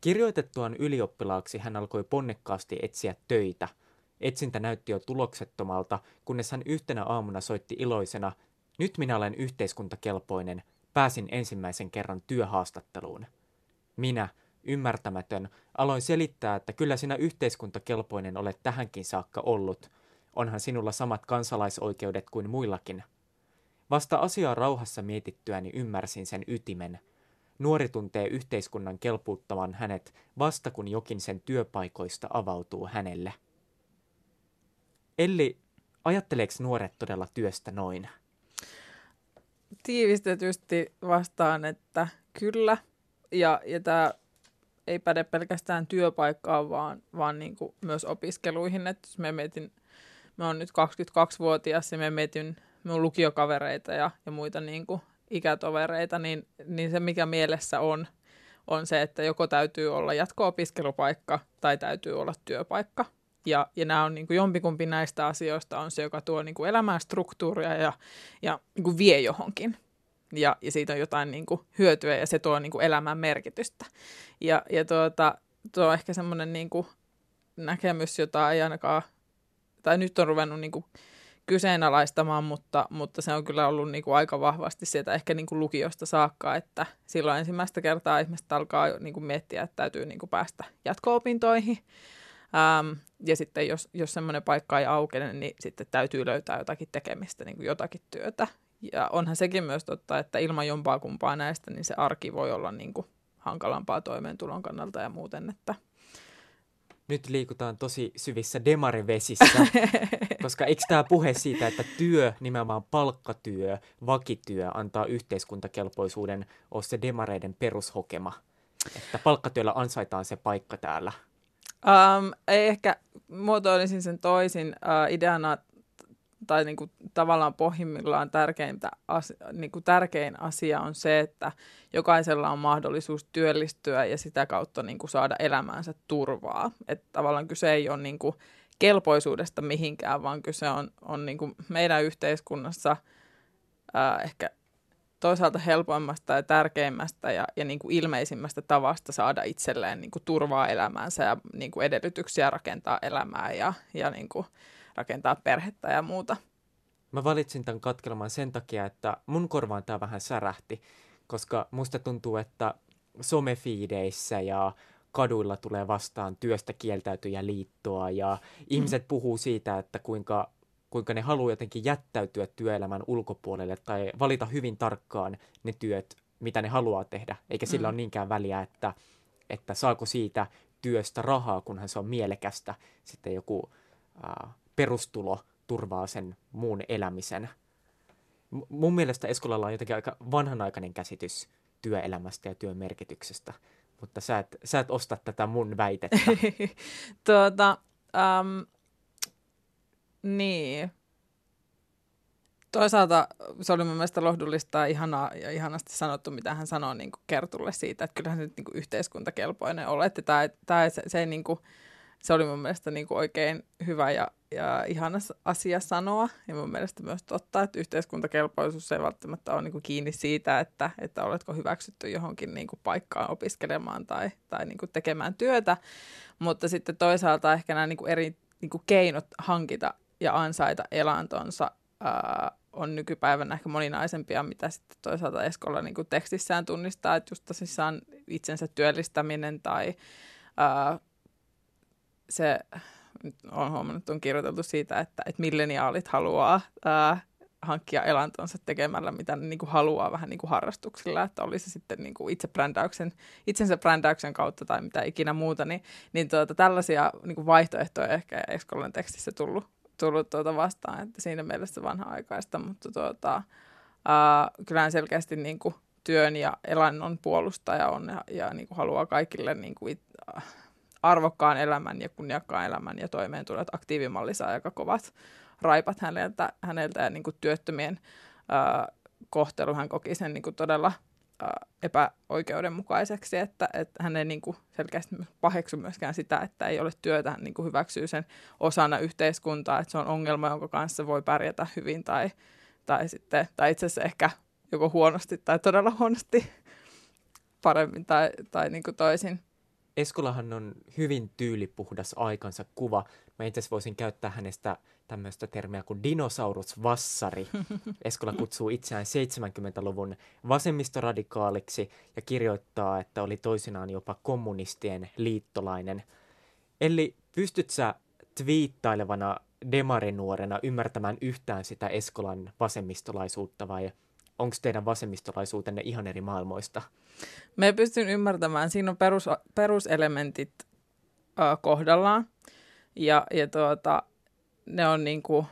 Kirjoitettuaan ylioppilaaksi hän alkoi ponnekkaasti etsiä töitä. Etsintä näytti jo tuloksettomalta, kunnes hän yhtenä aamuna soitti iloisena, nyt minä olen yhteiskuntakelpoinen, pääsin ensimmäisen kerran työhaastatteluun. Minä, ymmärtämätön, aloin selittää, että kyllä sinä yhteiskuntakelpoinen olet tähänkin saakka ollut. Onhan sinulla samat kansalaisoikeudet kuin muillakin. Vasta asiaa rauhassa mietittyäni ymmärsin sen ytimen. Nuori tuntee yhteiskunnan kelpuuttavan hänet vasta kun jokin sen työpaikoista avautuu hänelle. Elli, ajatteleeko nuoret todella työstä noin? Tiivistetysti vastaan, että kyllä. Ja, ja tämä ei päde pelkästään työpaikkaan, vaan, vaan niin kuin myös opiskeluihin. Että jos me mietin, mä oon nyt 22-vuotias ja me mietin mun lukiokavereita ja, ja muita niin kuin ikätovereita, niin, niin se mikä mielessä on, on se, että joko täytyy olla jatko-opiskelupaikka tai täytyy olla työpaikka. Ja, ja nämä on niin kuin jompikumpi näistä asioista on se, joka tuo niin kuin elämään struktuuria ja, ja niin kuin vie johonkin. Ja, ja siitä on jotain niin kuin hyötyä ja se tuo niin kuin elämän merkitystä. Ja, ja tuota, tuo on ehkä semmoinen niin näkemys, jota ei ainakaan, tai nyt on ruvennut niin kuin kyseenalaistamaan, mutta, mutta se on kyllä ollut niin kuin aika vahvasti sieltä ehkä niin kuin lukiosta saakka, että silloin ensimmäistä kertaa ihmiset alkaa niin kuin miettiä, että täytyy niin kuin päästä jatko-opintoihin. Ähm, ja sitten jos, jos semmoinen paikka ei aukene, niin sitten täytyy löytää jotakin tekemistä, niin kuin jotakin työtä. Ja onhan sekin myös totta, että ilman jompaa kumpaa näistä, niin se arki voi olla niin kuin hankalampaa toimeentulon kannalta ja muuten, että – nyt liikutaan tosi syvissä demarivesissä, koska eikö tämä puhe siitä, että työ, nimenomaan palkkatyö, vakityö, antaa yhteiskuntakelpoisuuden, ole se demareiden perushokema? Että palkkatyöllä ansaitaan se paikka täällä. Um, ei ehkä muotoilisin sen toisin. Uh, ideana tai niin kuin tavallaan pohjimmillaan tärkeintä, niin kuin tärkein asia on se, että jokaisella on mahdollisuus työllistyä ja sitä kautta niin kuin saada elämäänsä turvaa. Että tavallaan kyse ei ole niin kuin kelpoisuudesta mihinkään, vaan kyse on, on niin kuin meidän yhteiskunnassa ää, ehkä toisaalta helpoimmasta ja tärkeimmästä ja, ja niin kuin ilmeisimmästä tavasta saada itselleen niin kuin turvaa elämäänsä ja niin kuin edellytyksiä rakentaa elämää ja, ja niin kuin, rakentaa perhettä ja muuta. Mä valitsin tämän katkelman sen takia, että mun korvaan tämä vähän särähti, koska musta tuntuu, että somefiideissä ja kaduilla tulee vastaan työstä kieltäytyjä liittoa ja ihmiset mm. puhuu siitä, että kuinka, kuinka ne haluaa jotenkin jättäytyä työelämän ulkopuolelle tai valita hyvin tarkkaan ne työt, mitä ne haluaa tehdä, eikä sillä mm. ole niinkään väliä, että, että saako siitä työstä rahaa, kunhan se on mielekästä. Sitten joku äh, perustulo turvaa sen muun elämisen. M- mun mielestä Eskolalla on jotenkin aika vanhanaikainen käsitys työelämästä ja työn merkityksestä, mutta sä et, sä et osta tätä mun väitettä. tuota, um, niin. Toisaalta se oli mun mielestä lohdullista ihanaa, ja ihanasti sanottu, mitä hän sanoi niin Kertulle siitä, että kyllähän nyt niin yhteiskuntakelpoinen olet. Tämä, tämä, se, se, niin kuin, se oli mun mielestä niin kuin oikein hyvä ja ja ihana asia sanoa. Ja mun mielestä myös totta, että yhteiskuntakelpoisuus ei välttämättä ole niin kuin kiinni siitä, että, että oletko hyväksytty johonkin niin kuin paikkaan opiskelemaan tai, tai niin kuin tekemään työtä. Mutta sitten toisaalta ehkä nämä niin kuin eri niin kuin keinot hankita ja ansaita elantonsa ää, on nykypäivänä ehkä moninaisempia, mitä sitten toisaalta Eskolla niin kuin tekstissään tunnistaa, että just itsensä työllistäminen tai ää, se olen huomannut, on kirjoiteltu siitä, että, että milleniaalit haluaa ää, hankkia elantonsa tekemällä, mitä ne niin kuin haluaa vähän niin kuin harrastuksilla, että olisi sitten niin kuin itse brändäyksen, itsensä brändäyksen kautta tai mitä ikinä muuta, niin, niin tuota, tällaisia niin kuin vaihtoehtoja ehkä Eskollen tekstissä tullut, tullut tuota vastaan, että siinä mielessä vanha-aikaista, mutta tuota, ää, kyllähän selkeästi niin kuin työn ja elannon puolustaja on ja, ja niin kuin haluaa kaikille niin kuin it, arvokkaan elämän ja kunniakkaan elämän ja toimeentulot aktiivimalli saa aika kovat raipat häneltä, häneltä ja niin kuin työttömien ää, kohtelu hän koki sen niin kuin todella ää, epäoikeudenmukaiseksi, että, että hän ei niin kuin selkeästi paheksu myöskään sitä, että ei ole työtä, hän niin kuin hyväksyy sen osana yhteiskuntaa, että se on ongelma, jonka kanssa voi pärjätä hyvin tai, tai, sitten, tai itse asiassa ehkä joko huonosti tai todella huonosti paremmin tai, tai niin kuin toisin. Eskolahan on hyvin tyylipuhdas aikansa kuva. Mä itse voisin käyttää hänestä tämmöistä termiä kuin dinosaurusvassari. Eskola kutsuu itseään 70-luvun vasemmistoradikaaliksi ja kirjoittaa, että oli toisinaan jopa kommunistien liittolainen. Eli pystyt sä twiittailevana demarinuorena ymmärtämään yhtään sitä Eskolan vasemmistolaisuutta vai onko teidän vasemmistolaisuutenne ihan eri maailmoista? Me pystyn ymmärtämään. Siinä on perus, peruselementit äh, kohdallaan. Ja, ja tuota, ne on niin kuin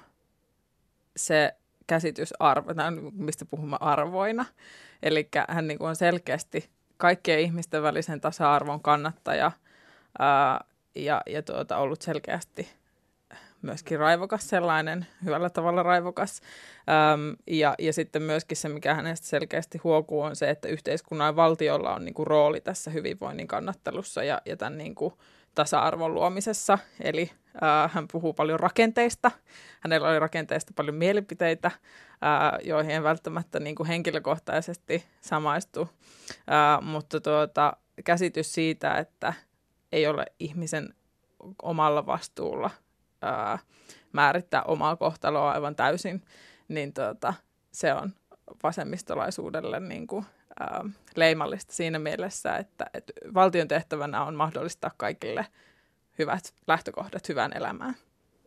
se käsitysarvo, mistä puhumme arvoina. Eli hän niin kuin on selkeästi kaikkien ihmisten välisen tasa-arvon kannattaja ää, ja, ja tuota, ollut selkeästi myöskin raivokas sellainen, hyvällä tavalla raivokas. Öm, ja, ja sitten myöskin se, mikä hänestä selkeästi huokuu, on se, että yhteiskunnan ja valtiolla on niin kuin, rooli tässä hyvinvoinnin kannattelussa ja, ja tämän niin kuin, tasa-arvon luomisessa. Eli äh, hän puhuu paljon rakenteista. Hänellä oli rakenteista paljon mielipiteitä, äh, joihin en välttämättä niin kuin henkilökohtaisesti samaistu. Äh, mutta tuota, käsitys siitä, että ei ole ihmisen omalla vastuulla ää, määrittää omaa kohtaloa aivan täysin, niin tuota, se on vasemmistolaisuudelle niin kuin, ää, leimallista siinä mielessä, että, että valtion tehtävänä on mahdollistaa kaikille hyvät lähtökohdat hyvään elämään.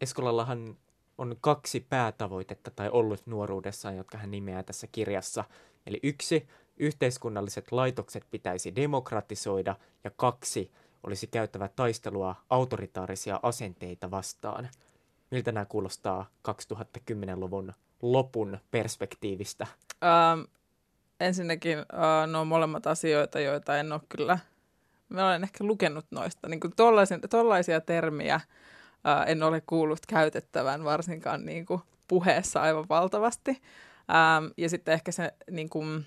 Eskolallahan on kaksi päätavoitetta tai ollut nuoruudessaan, jotka hän nimeää tässä kirjassa. Eli yksi, yhteiskunnalliset laitokset pitäisi demokratisoida ja kaksi, olisi käyttävä taistelua autoritaarisia asenteita vastaan. Miltä nämä kuulostaa 2010-luvun lopun perspektiivistä? Ähm, ensinnäkin äh, ne on molemmat asioita, joita en ole kyllä, mä olen ehkä lukenut noista. Niin kuin tollaisia termiä äh, en ole kuullut käytettävän varsinkaan niin kuin puheessa aivan valtavasti. Ähm, ja sitten ehkä se, niin kuin,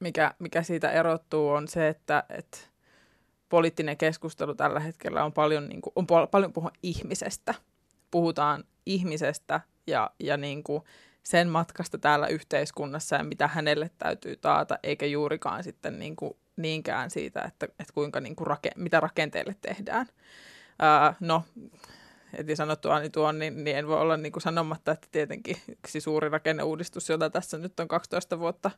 mikä, mikä siitä erottuu, on se, että, että poliittinen keskustelu tällä hetkellä on paljon, niin kuin, on paljon puhua ihmisestä. Puhutaan ihmisestä ja, ja niin kuin sen matkasta täällä yhteiskunnassa ja mitä hänelle täytyy taata, eikä juurikaan sitten niin kuin niinkään siitä, että, että kuinka niin kuin rake, mitä rakenteelle tehdään. Ää, no, heti sanottua niin tuon, niin, niin en voi olla niin kuin sanomatta, että tietenkin yksi suuri rakenneuudistus, jota tässä nyt on 12 vuotta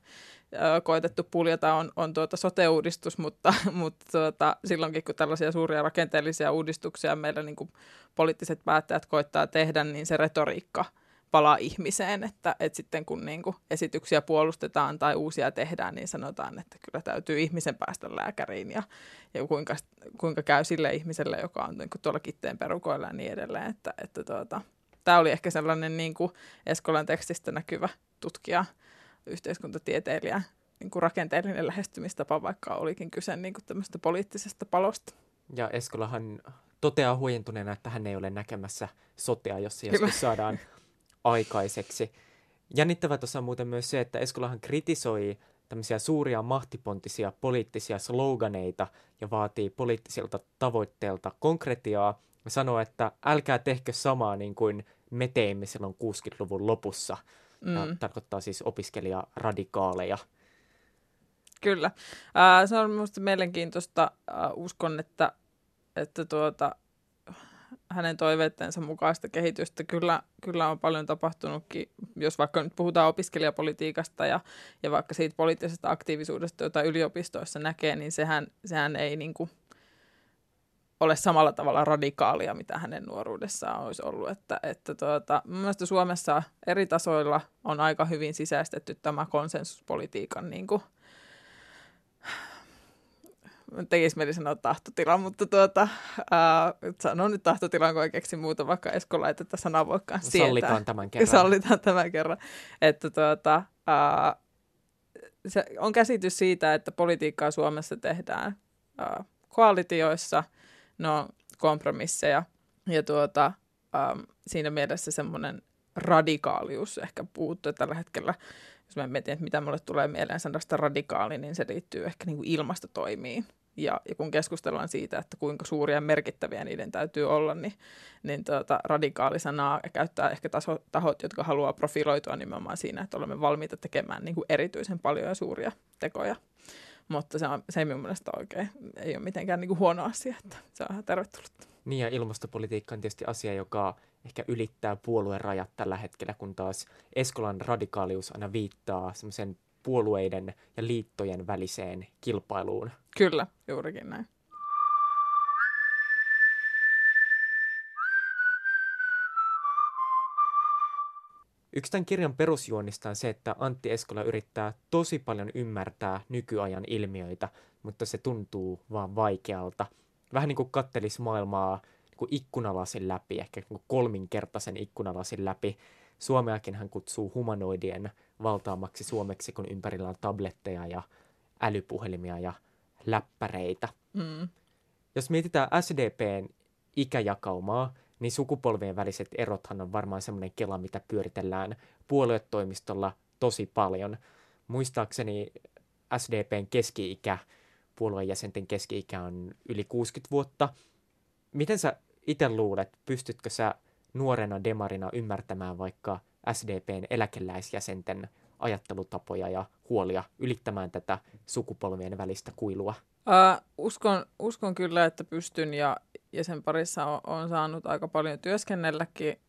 koitettu puljata, on, on tuota sote-uudistus, mutta, mutta tuota, silloinkin kun tällaisia suuria rakenteellisia uudistuksia meillä niin kuin poliittiset päättäjät koittaa tehdä, niin se retoriikka – palaa ihmiseen, että, että sitten kun niin kuin esityksiä puolustetaan tai uusia tehdään, niin sanotaan, että kyllä täytyy ihmisen päästä lääkäriin ja, ja kuinka, kuinka käy sille ihmiselle, joka on niin kuin tuolla kitteen perukoilla ja niin edelleen. Että, että tuota, tämä oli ehkä sellainen niin kuin Eskolan tekstistä näkyvä tutkija, yhteiskuntatieteilijä, niin kuin rakenteellinen lähestymistapa, vaikka olikin kyse niin kuin tämmöistä poliittisesta palosta. Ja Eskolahan toteaa huojentuneena, että hän ei ole näkemässä sotea, jos joskus saadaan aikaiseksi. Jännittävää tuossa on muuten myös se, että Eskolahan kritisoi tämmöisiä suuria mahtipontisia poliittisia sloganeita ja vaatii poliittisilta tavoitteilta konkretiaa ja sanoo, että älkää tehkö samaa niin kuin me teimme silloin 60-luvun lopussa. Mm. Ja tarkoittaa siis opiskelijaradikaaleja. Kyllä. Äh, se on minusta mielenkiintoista. Äh, uskon, että, että tuota, hänen toiveittensa mukaista kehitystä. Kyllä, kyllä on paljon tapahtunutkin, jos vaikka nyt puhutaan opiskelijapolitiikasta ja, ja vaikka siitä poliittisesta aktiivisuudesta, jota yliopistoissa näkee, niin sehän, sehän ei niin kuin ole samalla tavalla radikaalia, mitä hänen nuoruudessaan olisi ollut. Että, että tuota, mielestäni Suomessa eri tasoilla on aika hyvin sisäistetty tämä konsensuspolitiikan niin kuin tekisi mieli sanoa tahtotila, mutta tuota, ää, sanon nyt tahtotilan, kun ei keksi muuta, vaikka Esko laitetta sanaa voikaan sietää. Sallitaan tämän kerran. Sallitaan tämän kerran. Että tuota, ää, se on käsitys siitä, että politiikkaa Suomessa tehdään ää, koalitioissa, no kompromisseja, ja tuota, ää, siinä mielessä semmoinen radikaalius ehkä puuttuu tällä hetkellä jos mä mietin, että mitä mulle tulee mieleen sanasta radikaali, niin se liittyy ehkä niin kuin ilmastotoimiin. Ja, ja kun keskustellaan siitä, että kuinka suuria ja merkittäviä niiden täytyy olla, niin, niin tuota, radikaalisanaa käyttää ehkä taso, tahot, jotka haluaa profiloitua nimenomaan siinä, että olemme valmiita tekemään niin kuin erityisen paljon ja suuria tekoja. mutta se, on, se ei minun mielestä oikein, ei ole mitenkään niin kuin huono asia, että se on ihan tervetullut. Niin ja ilmastopolitiikka on tietysti asia, joka ehkä ylittää puolueen rajat tällä hetkellä, kun taas Eskolan radikaalius aina viittaa semmoisen puolueiden ja liittojen väliseen kilpailuun. Kyllä, juurikin näin. Yksi tämän kirjan perusjuonista on se, että Antti Eskola yrittää tosi paljon ymmärtää nykyajan ilmiöitä, mutta se tuntuu vaan vaikealta. Vähän niin kuin kattelisi maailmaa niin kuin ikkunalasin läpi, ehkä niin kuin kolminkertaisen ikkunalasin läpi. Suomeakin hän kutsuu humanoidien valtaamaksi suomeksi, kun ympärillä on tabletteja ja älypuhelimia ja läppäreitä. Mm. Jos mietitään SDPn ikäjakaumaa, niin sukupolvien väliset erothan on varmaan semmoinen kela, mitä pyöritellään puoluetoimistolla tosi paljon. Muistaakseni SDPn keski-ikä, puolueen jäsenten keski-ikä on yli 60 vuotta. Miten sä itse luulet, pystytkö sä nuorena demarina ymmärtämään vaikka SDPn eläkeläisjäsenten ajattelutapoja ja huolia ylittämään tätä sukupolvien välistä kuilua? Uh, uskon, uskon kyllä, että pystyn ja, ja sen parissa on, on saanut aika paljon työskennelläkin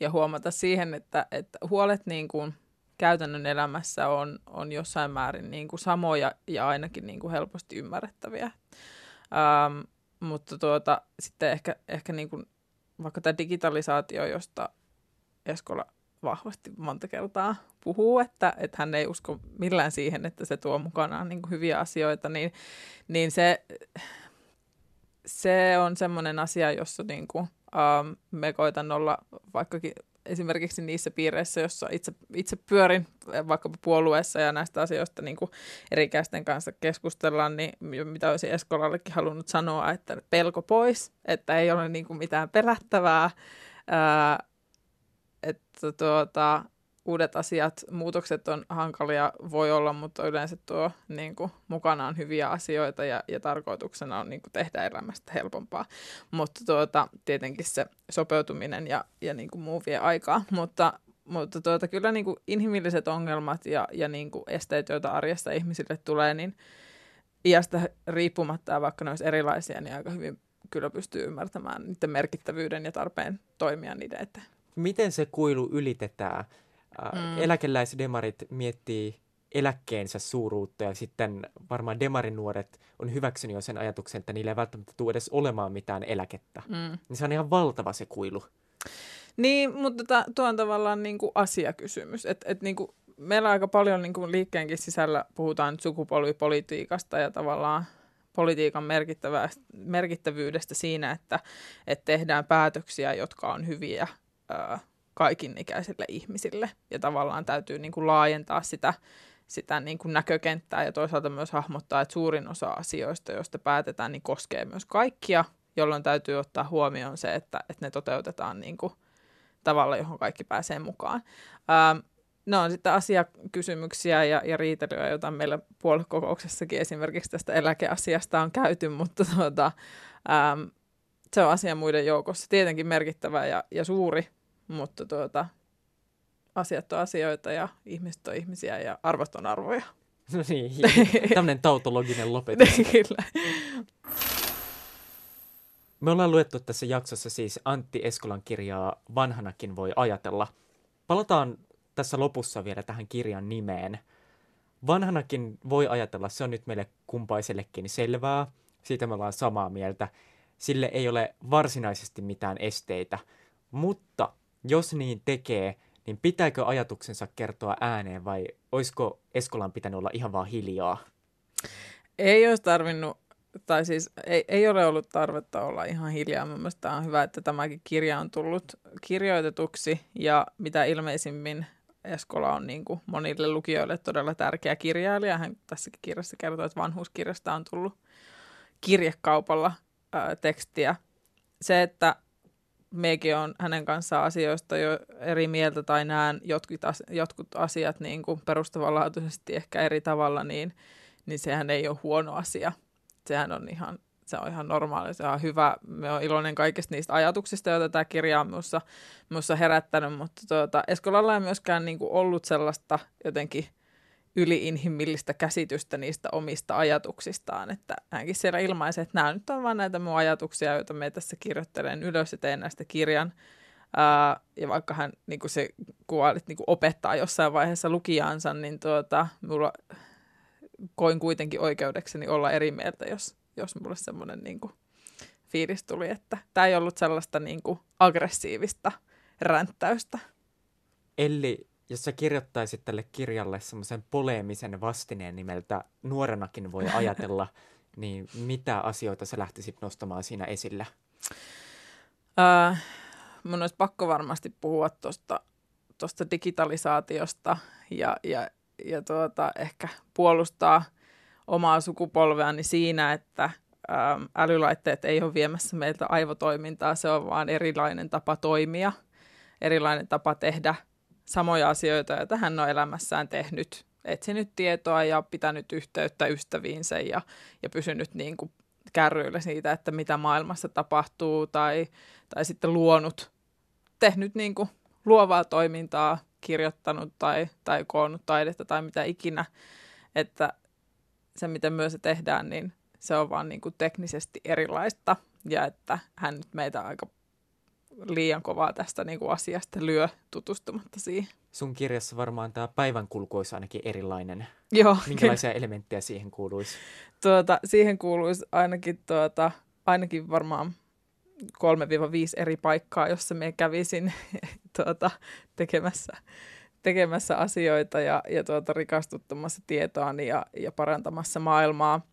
ja huomata siihen, että, että huolet niin kuin käytännön elämässä on, on jossain määrin niin kuin samoja ja ainakin niin kuin helposti ymmärrettäviä. Um, mutta tuota, sitten ehkä, ehkä niin kuin, vaikka tämä digitalisaatio, josta Eskola vahvasti monta kertaa puhuu, että, että hän ei usko millään siihen, että se tuo mukanaan niin kuin hyviä asioita, niin, niin se, se on semmoinen asia, jossa niin kuin, um, me koitan olla vaikkakin esimerkiksi niissä piireissä, joissa itse, itse pyörin vaikkapa puolueessa ja näistä asioista niin kuin eri käisten kanssa keskustellaan, niin mitä olisin Eskolallekin halunnut sanoa, että pelko pois, että ei ole niin kuin mitään pelättävää, ää, että tuota, uudet asiat, muutokset on hankalia, voi olla, mutta yleensä tuo niin kuin, mukanaan hyviä asioita ja, ja tarkoituksena on niin kuin, tehdä elämästä helpompaa. Mutta tuota, tietenkin se sopeutuminen ja, ja niin kuin, muu vie aikaa, mutta, mutta tuota, kyllä niin kuin, inhimilliset ongelmat ja, ja niin kuin, esteet, joita arjesta ihmisille tulee, niin iästä riippumatta vaikka ne olisi erilaisia, niin aika hyvin kyllä pystyy ymmärtämään niiden merkittävyyden ja tarpeen toimia niiden eteen miten se kuilu ylitetään? Mm. Eläkeläisdemarit miettii eläkkeensä suuruutta ja sitten varmaan demarin nuoret on hyväksynyt jo sen ajatuksen, että niillä ei välttämättä tule edes olemaan mitään eläkettä. Mm. Niin se on ihan valtava se kuilu. Niin, mutta tuo on tavallaan niin kuin asiakysymys. Et, et niin kuin meillä aika paljon niin kuin liikkeenkin sisällä puhutaan sukupolvipolitiikasta ja tavallaan politiikan merkittävyydestä siinä, että, että tehdään päätöksiä, jotka on hyviä kaikin ikäisille ihmisille. Ja tavallaan täytyy niin kuin laajentaa sitä, sitä niin kuin näkökenttää ja toisaalta myös hahmottaa, että suurin osa asioista, joista päätetään, niin koskee myös kaikkia, jolloin täytyy ottaa huomioon se, että, että ne toteutetaan niin kuin tavalla, johon kaikki pääsee mukaan. Ähm, ne on sitten asiakysymyksiä ja, ja riitelyä, joita meillä puoluekokouksessakin esimerkiksi tästä eläkeasiasta on käyty, mutta tuota, ähm, se on asia muiden joukossa tietenkin merkittävä ja, ja suuri, mutta tuota, asiat on asioita ja ihmiset on ihmisiä ja arvot on arvoja. No niin, tämmöinen tautologinen lopetus. Kyllä. Me ollaan luettu tässä jaksossa siis Antti Eskolan kirjaa Vanhanakin voi ajatella. Palataan tässä lopussa vielä tähän kirjan nimeen. Vanhanakin voi ajatella, se on nyt meille kumpaisellekin selvää. Siitä me ollaan samaa mieltä. Sille ei ole varsinaisesti mitään esteitä. Mutta jos niin tekee, niin pitääkö ajatuksensa kertoa ääneen vai olisiko Eskolan pitänyt olla ihan vaan hiljaa? Ei olisi tarvinnut, tai siis ei, ei ole ollut tarvetta olla ihan hiljaa. Mielestäni on hyvä, että tämäkin kirja on tullut kirjoitetuksi ja mitä ilmeisimmin Eskola on niin kuin monille lukijoille todella tärkeä kirjailija. Hän tässäkin kirjassa kertoo, että vanhuuskirjasta on tullut kirjekaupalla ää, tekstiä. Se, että mekin on hänen kanssaan asioista jo eri mieltä tai näen jotkut, as, jotkut asiat niin kuin perustavanlaatuisesti ehkä eri tavalla, niin, niin sehän ei ole huono asia. Sehän on ihan, se on ihan normaali, se on hyvä. Me on iloinen kaikista niistä ajatuksista, joita tämä kirja on minussa, minussa herättänyt, mutta tuota, Eskolalla ei myöskään niin kuin ollut sellaista jotenkin yliinhimillistä käsitystä niistä omista ajatuksistaan. Että hänkin siellä ilmaisee, että nämä nyt on vain näitä mun ajatuksia, joita me tässä kirjoittelen ylös ja teen näistä kirjan. Ää, ja vaikka hän niin se kuvailit, niin opettaa jossain vaiheessa lukijansa, niin tuota, mulla koin kuitenkin oikeudekseni olla eri mieltä, jos, jos mulle semmoinen niin kuin, fiilis tuli, että tämä ei ollut sellaista niin kuin, aggressiivista ränttäystä. Eli jos sä kirjoittaisit tälle kirjalle semmoisen poleemisen vastineen nimeltä Nuorenakin voi ajatella, niin mitä asioita sä lähtisit nostamaan siinä esillä? Äh, mun olisi pakko varmasti puhua tuosta tosta digitalisaatiosta ja, ja, ja tuota, ehkä puolustaa omaa sukupolveani siinä, että ähm, älylaitteet ei ole viemässä meiltä aivotoimintaa, se on vaan erilainen tapa toimia, erilainen tapa tehdä samoja asioita, joita hän on elämässään tehnyt, etsinyt tietoa ja pitänyt yhteyttä ystäviinsä ja, ja pysynyt niin kuin kärryillä siitä, että mitä maailmassa tapahtuu tai, tai sitten luonut, tehnyt niin kuin luovaa toimintaa, kirjoittanut tai, tai koonnut taidetta tai mitä ikinä, että se miten myös se tehdään, niin se on vaan niin kuin teknisesti erilaista ja että hän nyt meitä aika liian kovaa tästä niin kuin asiasta lyö tutustumatta siihen. Sun kirjassa varmaan tämä päivänkulku olisi ainakin erilainen. Joo. Minkälaisia elementtejä siihen kuuluisi? Tuota, siihen kuuluisi ainakin, tuota, ainakin varmaan 3-5 eri paikkaa, jossa me kävisin tuota, tekemässä, tekemässä asioita ja, ja tuota, rikastuttamassa tietoani ja, ja parantamassa maailmaa.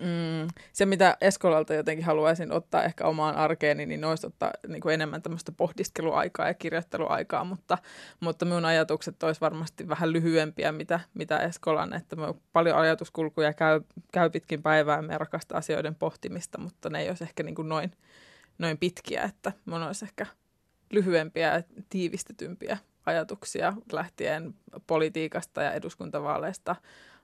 Mm, se, mitä Eskolalta jotenkin haluaisin ottaa ehkä omaan arkeeni, niin olisi ottaa niin kuin enemmän tämmöistä pohdiskeluaikaa ja kirjoitteluaikaa, mutta, mutta minun ajatukset olisi varmasti vähän lyhyempiä, mitä, mitä Eskolan, että me paljon ajatuskulkuja käy, käy pitkin päivää ja me rakastaa asioiden pohtimista, mutta ne ei olisi ehkä niin kuin noin, noin pitkiä, että minun olisi ehkä lyhyempiä ja tiivistetympiä ajatuksia lähtien politiikasta ja eduskuntavaaleista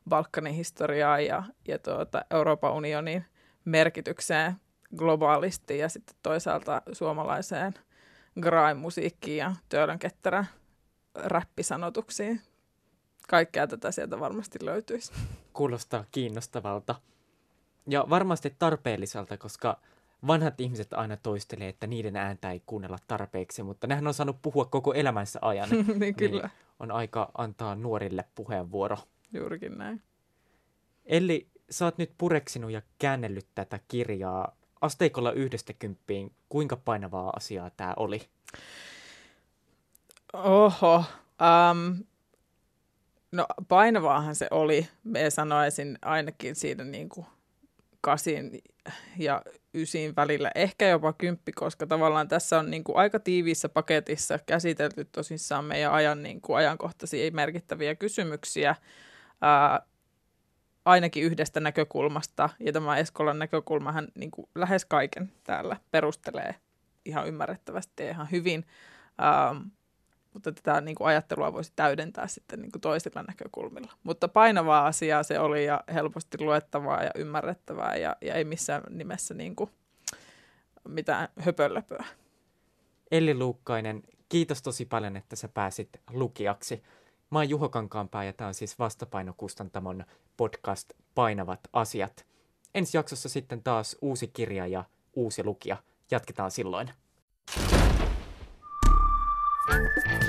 Balkanin historiaa ja, ja tuota, Euroopan unionin merkitykseen globaalisti ja sitten toisaalta suomalaiseen grime-musiikkiin ja Töölön ketterän räppisanotuksiin. Kaikkea tätä sieltä varmasti löytyisi. Kuulostaa kiinnostavalta. Ja varmasti tarpeelliselta, koska vanhat ihmiset aina toistelee, että niiden ääntä ei kuunnella tarpeeksi, mutta nehän on saanut puhua koko elämänsä ajan. niin kyllä. Niin on aika antaa nuorille puheenvuoro. Juurikin näin. Eli sä oot nyt pureksinut ja käännellyt tätä kirjaa asteikolla yhdestä kymppiin. Kuinka painavaa asiaa tämä oli? Oho. Um, no painavaahan se oli. Me sanoisin ainakin siinä niin kuin kasin ja ysin välillä, ehkä jopa kymppi, koska tavallaan tässä on niin kuin aika tiiviissä paketissa käsitelty tosissaan meidän ajan niin kuin ajankohtaisia merkittäviä kysymyksiä ää, ainakin yhdestä näkökulmasta. Ja tämä Eskolan näkökulmahan niin kuin lähes kaiken täällä perustelee ihan ymmärrettävästi ja ihan hyvin. Ää, mutta tätä niin kuin ajattelua voisi täydentää sitten niin kuin toisilla näkökulmilla. Mutta painavaa asiaa se oli ja helposti luettavaa ja ymmärrettävää ja, ja ei missään nimessä niin kuin mitään höpölöpöä. Elli Luukkainen, kiitos tosi paljon, että sä pääsit lukijaksi. Mä oon Juho Kankaanpää ja tämä on siis Vastapainokustantamon podcast Painavat asiat. Ensi jaksossa sitten taas uusi kirja ja uusi lukija. Jatketaan silloin. Thank you.